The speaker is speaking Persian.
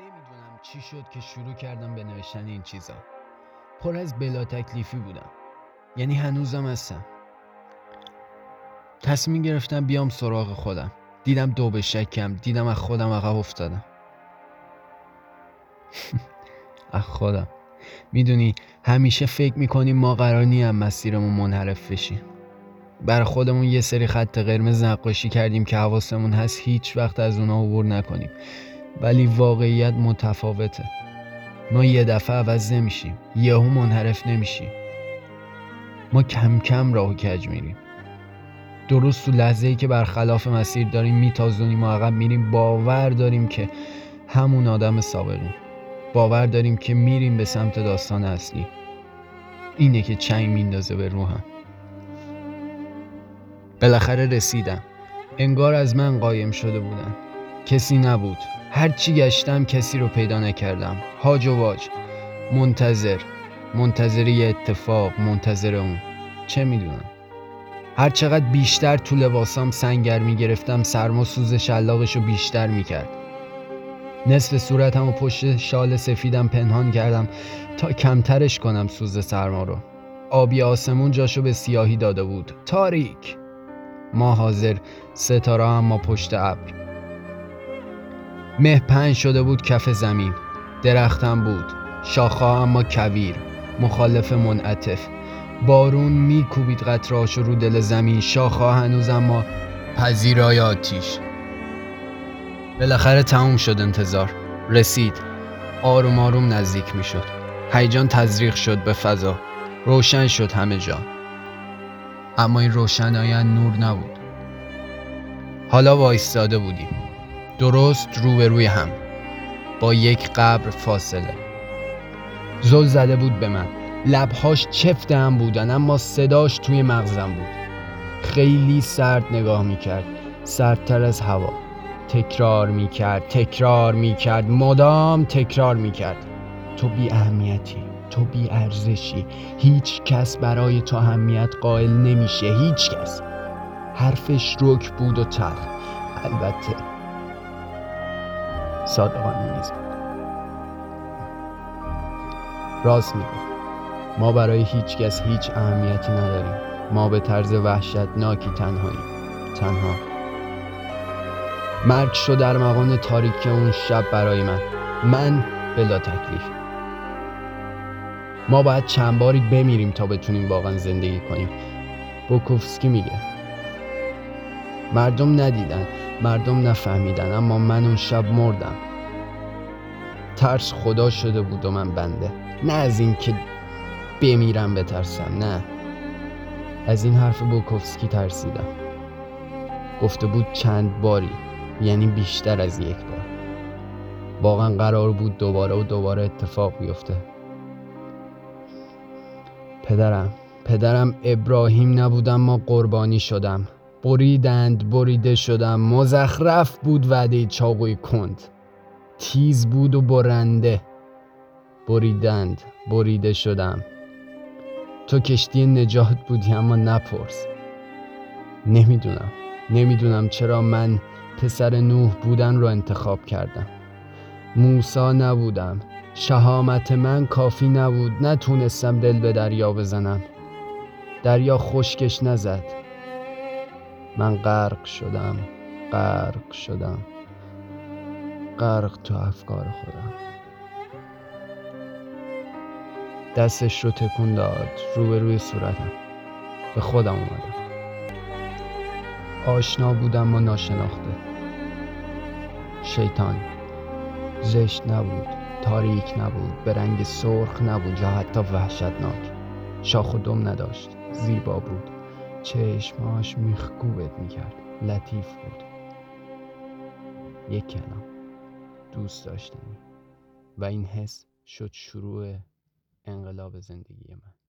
نمی‌دونم چی شد که شروع کردم به نوشتن این چیزا. پر از بلا تکلیفی بودم. یعنی هنوزم هستم. تصمیم گرفتم بیام سراغ خودم. دیدم دو به شکم دیدم از خودم عقب افتادم. از خودم. می‌دونی همیشه فکر می‌کنیم ما قرار نیم مسیرمون منحرف بشیم. بر خودمون یه سری خط قرمز نقاشی کردیم که حواسمون هست هیچ وقت از اونا عبور نکنیم. ولی واقعیت متفاوته. ما یه دفعه عوض نمیشیم. یهو منحرف نمیشیم. ما کم کم راه کج میریم. درست تو لحظه ای که برخلاف مسیر داریم میتازونیم و عقب میریم باور داریم که همون آدم سابقیم. باور داریم که میریم به سمت داستان اصلی. اینه که چنگ میندازه به روحم. بالاخره رسیدم. انگار از من قایم شده بودن. کسی نبود. هرچی گشتم کسی رو پیدا نکردم. هاج و واج منتظر. منتظر یه اتفاق منتظر اون. چه می‌دونم؟ هر چقدر بیشتر تو لباسام سنگر می‌گرفتم سرما سوز شلاقش رو بیشتر می‌کرد. نصف صورتم و پشت شال سفیدم پنهان کردم تا کمترش کنم سوز سرما رو. آبی آسمون جاشو به سیاهی داده بود. تاریک! ما حاضر ستاره اما پشت ابر. مه پنج شده بود کف زمین. درختم بود. شاخه اما کویر. مخالف منعطف. بارون میکوبید قطراش رو دل زمین. شاخه هنوز اما پذیرای آتیش. بالاخره تموم شد انتظار. رسید. آروم آروم نزدیک می‌شد. هیجان تزریق شد به فضا. روشن شد همه جا. اما این روشنایی نور نبود. حالا وایستاده بودیم. درست روبروی هم. با یک قبر فاصله. زل زده بود به من. لبهاش چفت بودن اما صداش توی مغزم بود. خیلی سرد نگاه می‌کرد. سردتر از هوا. تکرار می‌کرد تکرار می‌کرد. مدام تکرار می‌کرد. تو بی اهمیتی تو بی ارزشی. هیچ کس برای تو اهمیت قائل نمیشه. هیچ کس. حرفش رک بود و تر. البته صادقانه نیست. راست می‌گفت ما برای هیچ کس هیچ اهمیتی نداریم. ما به طرز وحشتناکی تنهاییم. تنها. مرگ شد در مقام تاریک اون شب برای من. من بلا تکلیف. ما باید چند باری بمیریم تا بتونیم واقعا زندگی کنیم. بوکوفسکی میگه. مردم ندیدن. مردم نفهمیدن اما من اون شب مردم. ترس خدا شده بود و من بنده. نه از اینکه بمیرم بترسم نه. از این حرف بوکوفسکی ترسیدم. گفته بود چند باری یعنی بیشتر از یک بار. واقعا قرار بود دوباره و دوباره اتفاق بیفته. پدرم پدرم ابراهیم نبودم ما قربانی شدم. بریدند بریده شدم مزخرف بود وعده چاقوی کند. تیز بود و برنده بریدند بریده شدم. تو کشتی نجات بودی اما نپرس. نمی‌دونم نمی‌دونم چرا من پسر نوح بودن رو انتخاب کردم. موسا نبودم. شهامت من کافی نبود. نتونستم دل به دریا بزنم. دریا خشکش نزد. من غرق شدم غرق شدم. غرق تو افکار خودم. دستش رو تکون داد روی صورتم. به خودم اومدم. آشنا بودم و ناشناخته. شیطان. زشت نبود تاریک نبود به رنگ سرخ نبود یا حتی وحشتناک. شاخ و دم نداشت زیبا بود. چشماش میخکوبت می‌کرد. لطیف بود. یک کلام. دوست داشتنی. و این حس شد شروع انقلاب زندگی من.